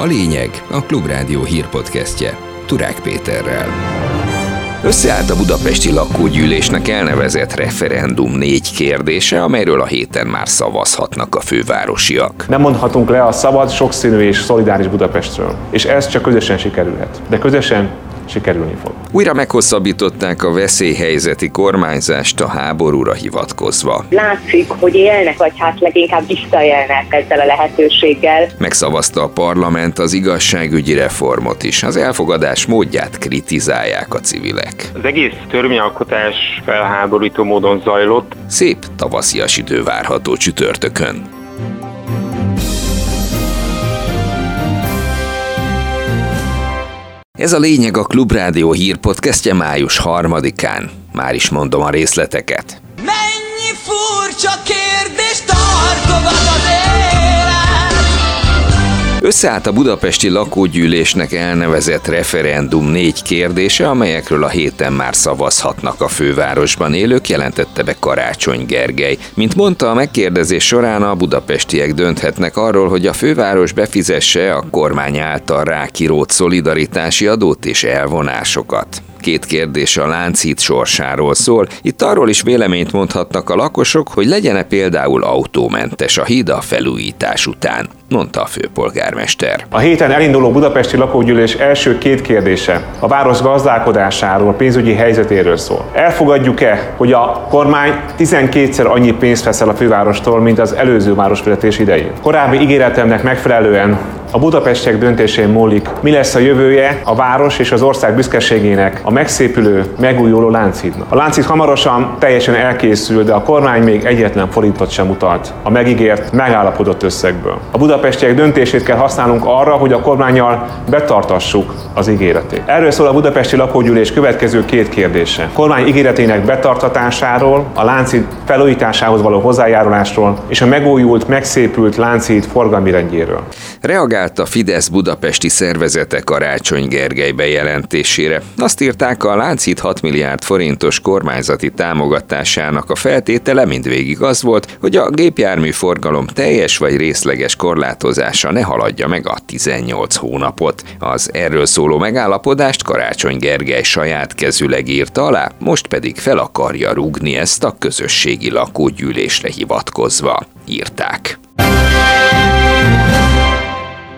A lényeg a Klubrádió hírpodcastje Turák Péterrel. Összeállt a budapesti lakógyűlésnek elnevezett referendum négy kérdése, amelyről a héten már szavazhatnak a fővárosiak. Nem mondhatunk le a szabad, sokszínű és szolidáris Budapestről. És ez csak közösen sikerülhet. De közösen sikerülni fog. Újra meghosszabbították a veszélyhelyzeti kormányzást a háborúra hivatkozva. Látszik, hogy élnek, vagy hát leginkább visszaélnek ezzel a lehetőséggel. Megszavazta a parlament az igazságügyi reformot is. Az elfogadás módját kritizálják a civilek. Az egész törvényalkotás felháborító módon zajlott. Szép tavaszias idő várható csütörtökön. Ez a lényeg a Klubrádió hírpodcastje május harmadikán. Már is mondom a részleteket. Mennyi furcsa kérdést tartogat az Összeállt a budapesti lakógyűlésnek elnevezett referendum négy kérdése, amelyekről a héten már szavazhatnak a fővárosban élők, jelentette be Karácsony Gergely. Mint mondta, a megkérdezés során a budapestiek dönthetnek arról, hogy a főváros befizesse a kormány által rákirót szolidaritási adót és elvonásokat. Két kérdés a láncít sorsáról szól. Itt arról is véleményt mondhatnak a lakosok, hogy legyen-e például autómentes a híd a felújítás után mondta a főpolgármester. A héten elinduló budapesti lakógyűlés első két kérdése a város gazdálkodásáról, pénzügyi helyzetéről szól. Elfogadjuk-e, hogy a kormány 12-szer annyi pénzt veszel a fővárostól, mint az előző városvezetés idején? Korábbi ígéretemnek megfelelően a budapestiek döntésén múlik, mi lesz a jövője a város és az ország büszkeségének a megszépülő, megújuló Lánchídnak. A Lánchíd hamarosan teljesen elkészül, de a kormány még egyetlen forintot sem utalt a megígért, megállapodott összegből. A budapestiek döntését kell használnunk arra, hogy a kormányjal betartassuk az ígéretét. Erről szól a budapesti lakógyűlés következő két kérdése. Kormány ígéretének betartatásáról, a Lánchíd felújításához való hozzájárulásról és a megújult, megszépült Lánchíd forgalmi rendjéről. Reagál reagált a Fidesz budapesti szervezete Karácsony Gergely bejelentésére. Azt írták, a Láncít 6 milliárd forintos kormányzati támogatásának a feltétele mindvégig az volt, hogy a gépjármű forgalom teljes vagy részleges korlátozása ne haladja meg a 18 hónapot. Az erről szóló megállapodást Karácsony Gergely saját kezüleg írta alá, most pedig fel akarja rúgni ezt a közösségi lakógyűlésre hivatkozva, írták.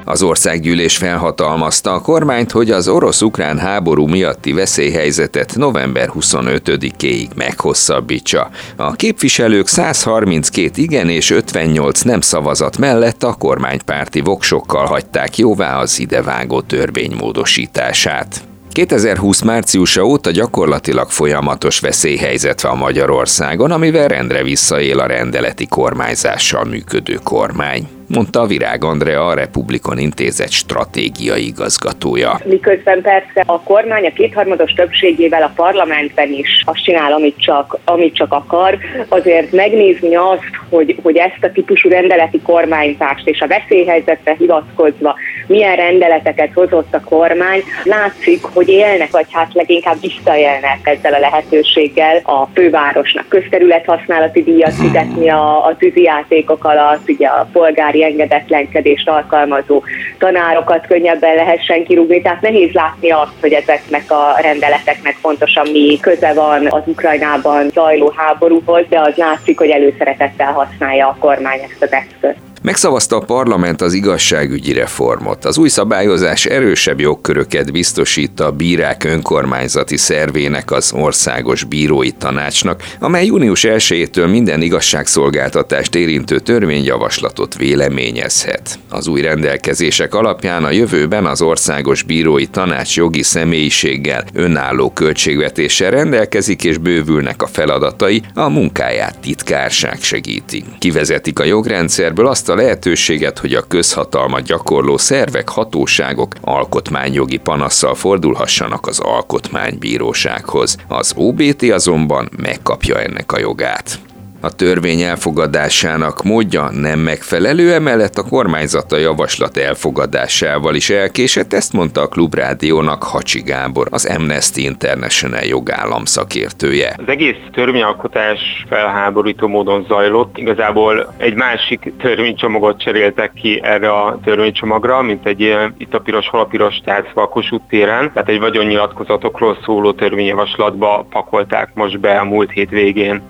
Az országgyűlés felhatalmazta a kormányt, hogy az orosz-ukrán háború miatti veszélyhelyzetet november 25-éig meghosszabbítsa. A képviselők 132 igen és 58 nem szavazat mellett a kormánypárti voksokkal hagyták jóvá az idevágó törvény módosítását. 2020 márciusa óta gyakorlatilag folyamatos veszélyhelyzet van Magyarországon, amivel rendre visszaél a rendeleti kormányzással működő kormány mondta a Virág Andrea, a Republikon Intézet stratégiai igazgatója. Miközben persze a kormány a kétharmados többségével a parlamentben is azt csinál, amit csak, amit csak akar, azért megnézni azt, hogy, hogy ezt a típusú rendeleti kormányzást és a veszélyhelyzetre hivatkozva milyen rendeleteket hozott a kormány, látszik, hogy élnek, vagy hát leginkább visszaélnek ezzel a lehetőséggel a fővárosnak közterület használati díjat fizetni a, a tűzijátékok alatt, ugye a polgári engedetlenkedést alkalmazó tanárokat könnyebben lehessen kirúgni, tehát nehéz látni azt, hogy ezeknek a rendeleteknek pontosan mi köze van az Ukrajnában zajló háborúhoz, de az látszik, hogy előszeretettel használja a kormány ezt az eszközt. Megszavazta a parlament az igazságügyi reformot. Az új szabályozás erősebb jogköröket biztosít a bírák önkormányzati szervének, az Országos Bírói Tanácsnak, amely június 1-től minden igazságszolgáltatást érintő törvényjavaslatot véleményezhet. Az új rendelkezések alapján a jövőben az Országos Bírói Tanács jogi személyiséggel, önálló költségvetéssel rendelkezik és bővülnek a feladatai, a munkáját titkárság segíti. Kivezetik a jogrendszerből azt a lehetőséget, hogy a közhatalmat gyakorló szervek, hatóságok alkotmányjogi panasszal fordulhassanak az alkotmánybírósághoz. Az OBT azonban megkapja ennek a jogát. A törvény elfogadásának módja nem megfelelő, emellett a kormányzata javaslat elfogadásával is elkésett, ezt mondta a Klubrádiónak Hacsi Gábor, az Amnesty International jogállam szakértője. Az egész törvényalkotás felháborító módon zajlott. Igazából egy másik törvénycsomagot cseréltek ki erre a törvénycsomagra, mint egy itt a piros, hol a piros tárcva a téren, tehát egy vagyonnyilatkozatokról szóló törvényjavaslatba pakolták most be a múlt hét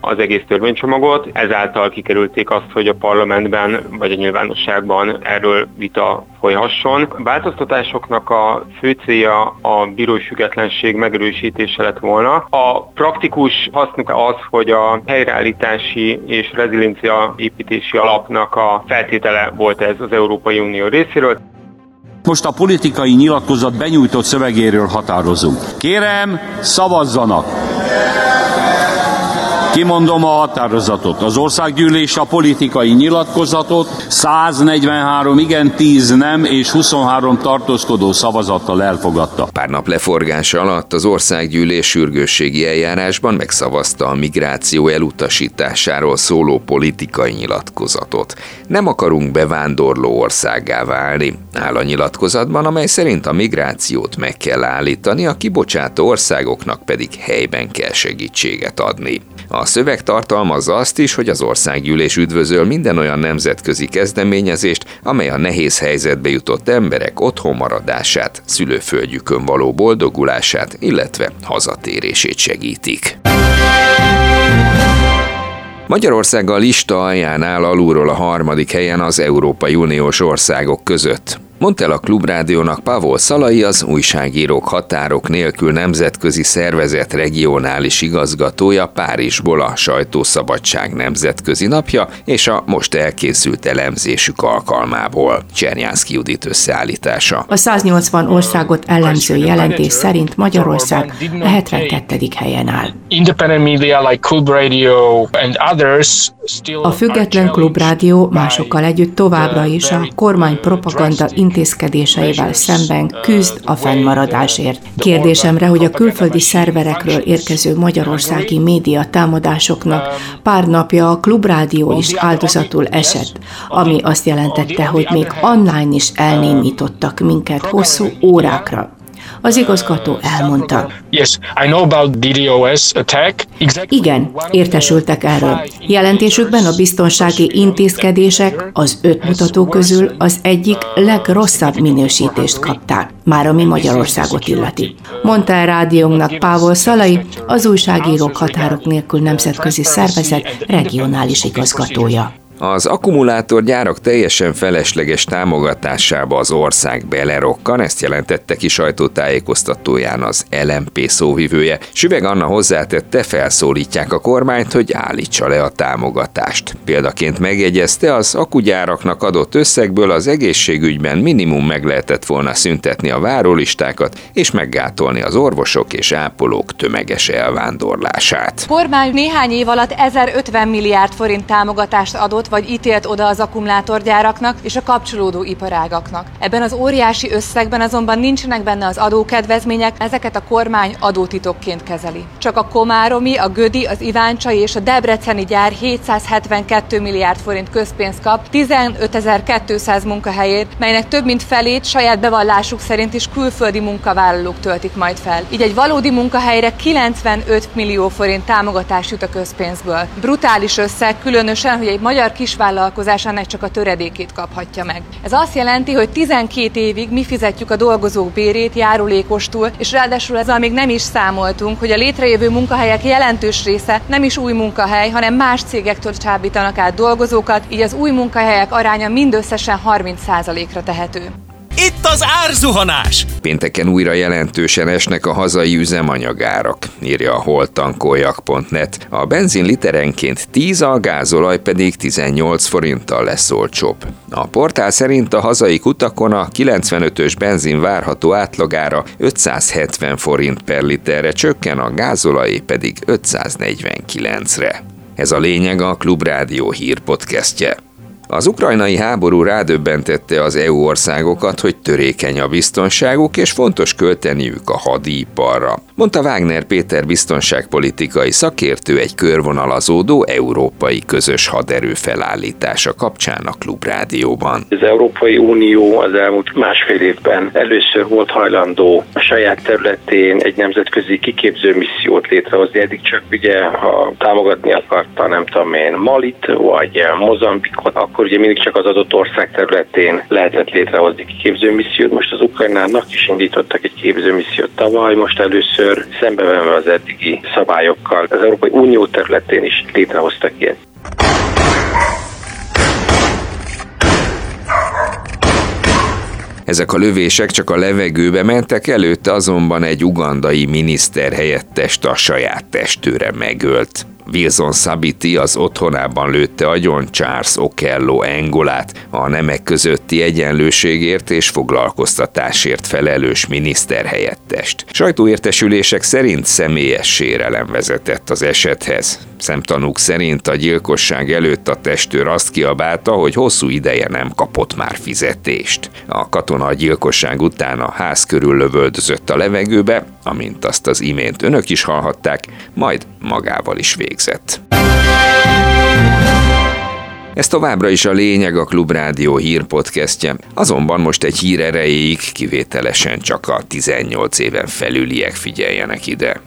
az egész törvénycsomagot. Ezáltal kikerülték azt, hogy a parlamentben vagy a nyilvánosságban erről vita folyhasson. A változtatásoknak a fő célja a bírói függetlenség megerősítése lett volna. A praktikus hasznuk az, hogy a helyreállítási és reziliencia építési alapnak a feltétele volt ez az Európai Unió részéről. Most a politikai nyilatkozat benyújtott szövegéről határozunk. Kérem, szavazzanak! Kimondom a határozatot. Az országgyűlés a politikai nyilatkozatot 143 igen, 10 nem és 23 tartózkodó szavazattal elfogadta. Pár nap leforgása alatt az országgyűlés sürgősségi eljárásban megszavazta a migráció elutasításáról szóló politikai nyilatkozatot. Nem akarunk bevándorló országá válni, áll a nyilatkozatban, amely szerint a migrációt meg kell állítani, a kibocsátó országoknak pedig helyben kell segítséget adni. A szöveg tartalmazza azt is, hogy az országgyűlés üdvözöl minden olyan nemzetközi kezdeményezést, amely a nehéz helyzetbe jutott emberek otthonmaradását, szülőföldjükön való boldogulását, illetve hazatérését segítik. Magyarország a lista alján áll alulról a harmadik helyen az Európai Uniós országok között. Mondta el a Klubrádiónak Pavol Szalai, az Újságírók Határok Nélkül Nemzetközi Szervezet regionális igazgatója Párizsból a Sajtószabadság Nemzetközi Napja és a most elkészült elemzésük alkalmából. Csernyánszki Judit összeállítása. A 180 országot ellenző jelentés szerint Magyarország a 72. helyen áll. Independent media like Club Radio and others a független klubrádió másokkal együtt továbbra is a kormány propaganda intézkedéseivel szemben küzd a fennmaradásért. Kérdésemre, hogy a külföldi szerverekről érkező magyarországi média támadásoknak pár napja a klubrádió is áldozatul esett, ami azt jelentette, hogy még online is elnémítottak minket hosszú órákra. Az igazgató elmondta. Igen, értesültek erről. Jelentésükben a biztonsági intézkedések az öt mutató közül az egyik legrosszabb minősítést kapták, már ami Magyarországot illeti. Mondta el rádiónknak Pávol Szalai, az újságírók határok nélkül nemzetközi szervezet regionális igazgatója. Az akkumulátorgyárak teljesen felesleges támogatásába az ország belerokkan, ezt jelentette ki sajtótájékoztatóján az LMP szóvivője. Süveg Anna hozzátette, felszólítják a kormányt, hogy állítsa le a támogatást. Példaként megjegyezte, az akugyáraknak adott összegből az egészségügyben minimum meg lehetett volna szüntetni a várólistákat, és meggátolni az orvosok és ápolók tömeges elvándorlását. Kormány néhány év alatt 1050 milliárd forint támogatást adott vagy ítélt oda az akkumulátorgyáraknak és a kapcsolódó iparágaknak. Ebben az óriási összegben azonban nincsenek benne az adókedvezmények, ezeket a kormány adótitokként kezeli. Csak a Komáromi, a Gödi, az Iváncsai és a Debreceni gyár 772 milliárd forint közpénzt kap 15.200 munkahelyért, melynek több mint felét saját bevallásuk szerint is külföldi munkavállalók töltik majd fel. Így egy valódi munkahelyre 95 millió forint támogatás jut a közpénzből. Brutális összeg, különösen, hogy egy magyar kisvállalkozás ennek csak a töredékét kaphatja meg. Ez azt jelenti, hogy 12 évig mi fizetjük a dolgozók bérét járulékostul, és ráadásul ezzel még nem is számoltunk, hogy a létrejövő munkahelyek jelentős része nem is új munkahely, hanem más cégektől csábítanak át dolgozókat, így az új munkahelyek aránya mindösszesen 30%-ra tehető. Itt az árzuhanás! Pénteken újra jelentősen esnek a hazai üzemanyagárak, írja a holtankoljak.net. A benzin literenként 10, a gázolaj pedig 18 forinttal lesz olcsóbb. A portál szerint a hazai kutakon a 95-ös benzin várható átlagára 570 forint per literre csökken, a gázolaj pedig 549-re. Ez a lényeg a Klubrádió hírpodcastje. Az ukrajnai háború rádöbbentette az EU országokat, hogy törékeny a biztonságuk, és fontos költeniük a hadiparra. Mondta Wagner Péter biztonságpolitikai szakértő egy körvonalazódó európai közös haderő felállítása kapcsán a Klubrádióban. Az Európai Unió az elmúlt másfél évben először volt hajlandó a saját területén egy nemzetközi kiképző missziót létrehozni. Eddig csak ugye, ha támogatni akarta, nem tudom én, Malit vagy Mozambikot, akkor ugye mindig csak az adott ország területén lehetett létrehozni kiképző missziót. Most az Ukrajnának is indítottak egy képző missziót tavaly, most először szembevenve az eddigi szabályokkal az Európai Unió területén is létrehoztak ilyet. Ezek a lövések csak a levegőbe mentek, előtte azonban egy ugandai miniszter helyettest a saját testőre megölt. Wilson Sabiti az otthonában lőtte agyon Charles Okello Engolát, a nemek közötti egyenlőségért és foglalkoztatásért felelős miniszterhelyettest. Sajtóértesülések szerint személyes sérelem vezetett az esethez. Szemtanúk szerint a gyilkosság előtt a testőr azt kiabálta, hogy hosszú ideje nem kapott már fizetést. A katona a gyilkosság után a ház körül lövöldözött a levegőbe, amint azt az imént önök is hallhatták, majd magával is végzett. Ez továbbra is a lényeg a Klubrádió hírpodcastje, azonban most egy hír erejéig kivételesen csak a 18 éven felüliek figyeljenek ide.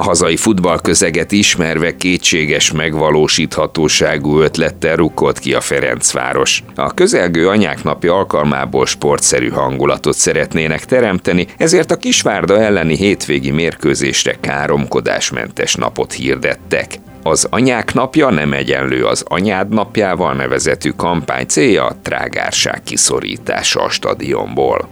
A hazai futballközeget ismerve kétséges megvalósíthatóságú ötlettel rukkolt ki a Ferencváros. A közelgő anyák napja alkalmából sportszerű hangulatot szeretnének teremteni, ezért a Kisvárda elleni hétvégi mérkőzésre káromkodásmentes napot hirdettek. Az anyák napja nem egyenlő az anyád napjával nevezetű kampány célja a trágárság kiszorítása a stadionból.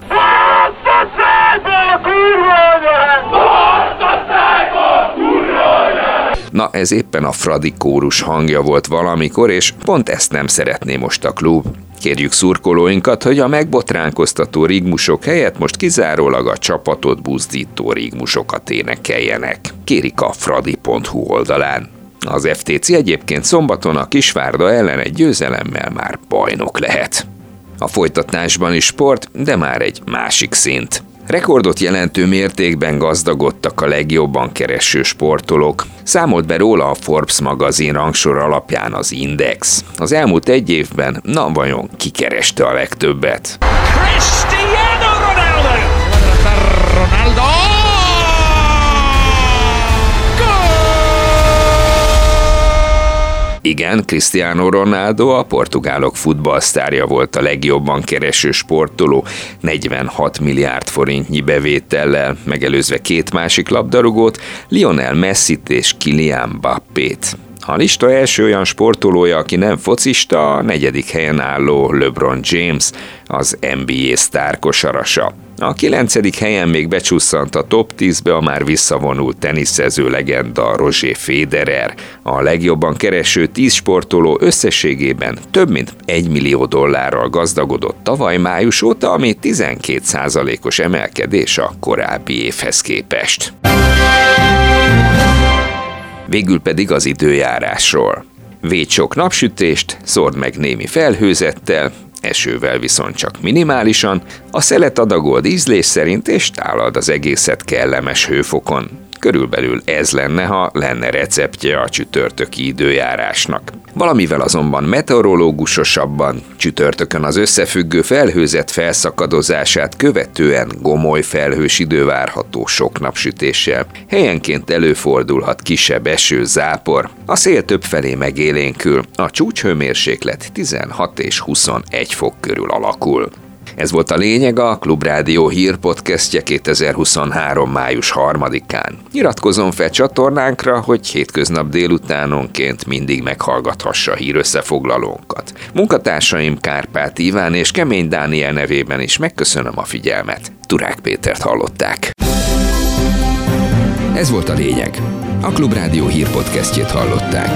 Na ez éppen a Fradi kórus hangja volt valamikor, és pont ezt nem szeretné most a klub. Kérjük szurkolóinkat, hogy a megbotránkoztató rigmusok helyett most kizárólag a csapatot buzdító rigmusokat énekeljenek. Kérik a fradi.hu oldalán. Az FTC egyébként szombaton a Kisvárda ellen egy győzelemmel már bajnok lehet. A folytatásban is sport, de már egy másik szint. Rekordot jelentő mértékben gazdagodtak a legjobban kereső sportolók. Számolt be róla a Forbes magazin rangsor alapján az Index. Az elmúlt egy évben, na vajon ki kereste a legtöbbet? Cristiano Ronaldo! Ronaldo! Igen, Cristiano Ronaldo a portugálok futballsztárja volt a legjobban kereső sportoló, 46 milliárd forintnyi bevétellel, megelőzve két másik labdarúgót, Lionel Messi-t és Kylian Mbappét. A lista első olyan sportolója, aki nem focista, a negyedik helyen álló LeBron James, az NBA sztárkosarasa. A kilencedik helyen még becsusszant a top 10-be a már visszavonult teniszező legenda Roger Federer. A legjobban kereső 10 sportoló összességében több mint 1 millió dollárral gazdagodott tavaly május óta, ami 12%-os emelkedés a korábbi évhez képest. Végül pedig az időjárásról. Véd sok napsütést, szord meg némi felhőzettel, esővel viszont csak minimálisan, a szelet adagold ízlés szerint és tálad az egészet kellemes hőfokon. Körülbelül ez lenne, ha lenne receptje a csütörtöki időjárásnak. Valamivel azonban meteorológusosabban, csütörtökön az összefüggő felhőzet felszakadozását követően gomoly felhős idő várható sok napsütéssel. Helyenként előfordulhat kisebb eső, zápor, a szél többfelé megélénkül, a csúcshőmérséklet 16 és 21 fok körül alakul. Ez volt a lényeg a Klubrádió hírpodcastje 2023. május 3-án. Iratkozom fel csatornánkra, hogy hétköznap délutánonként mindig meghallgathassa hírösszefoglalónkat. Munkatársaim Kárpát Iván és Kemény Dániel nevében is megköszönöm a figyelmet. Turák Pétert hallották. Ez volt a lényeg. A Klubrádió hírpodcastjét hallották.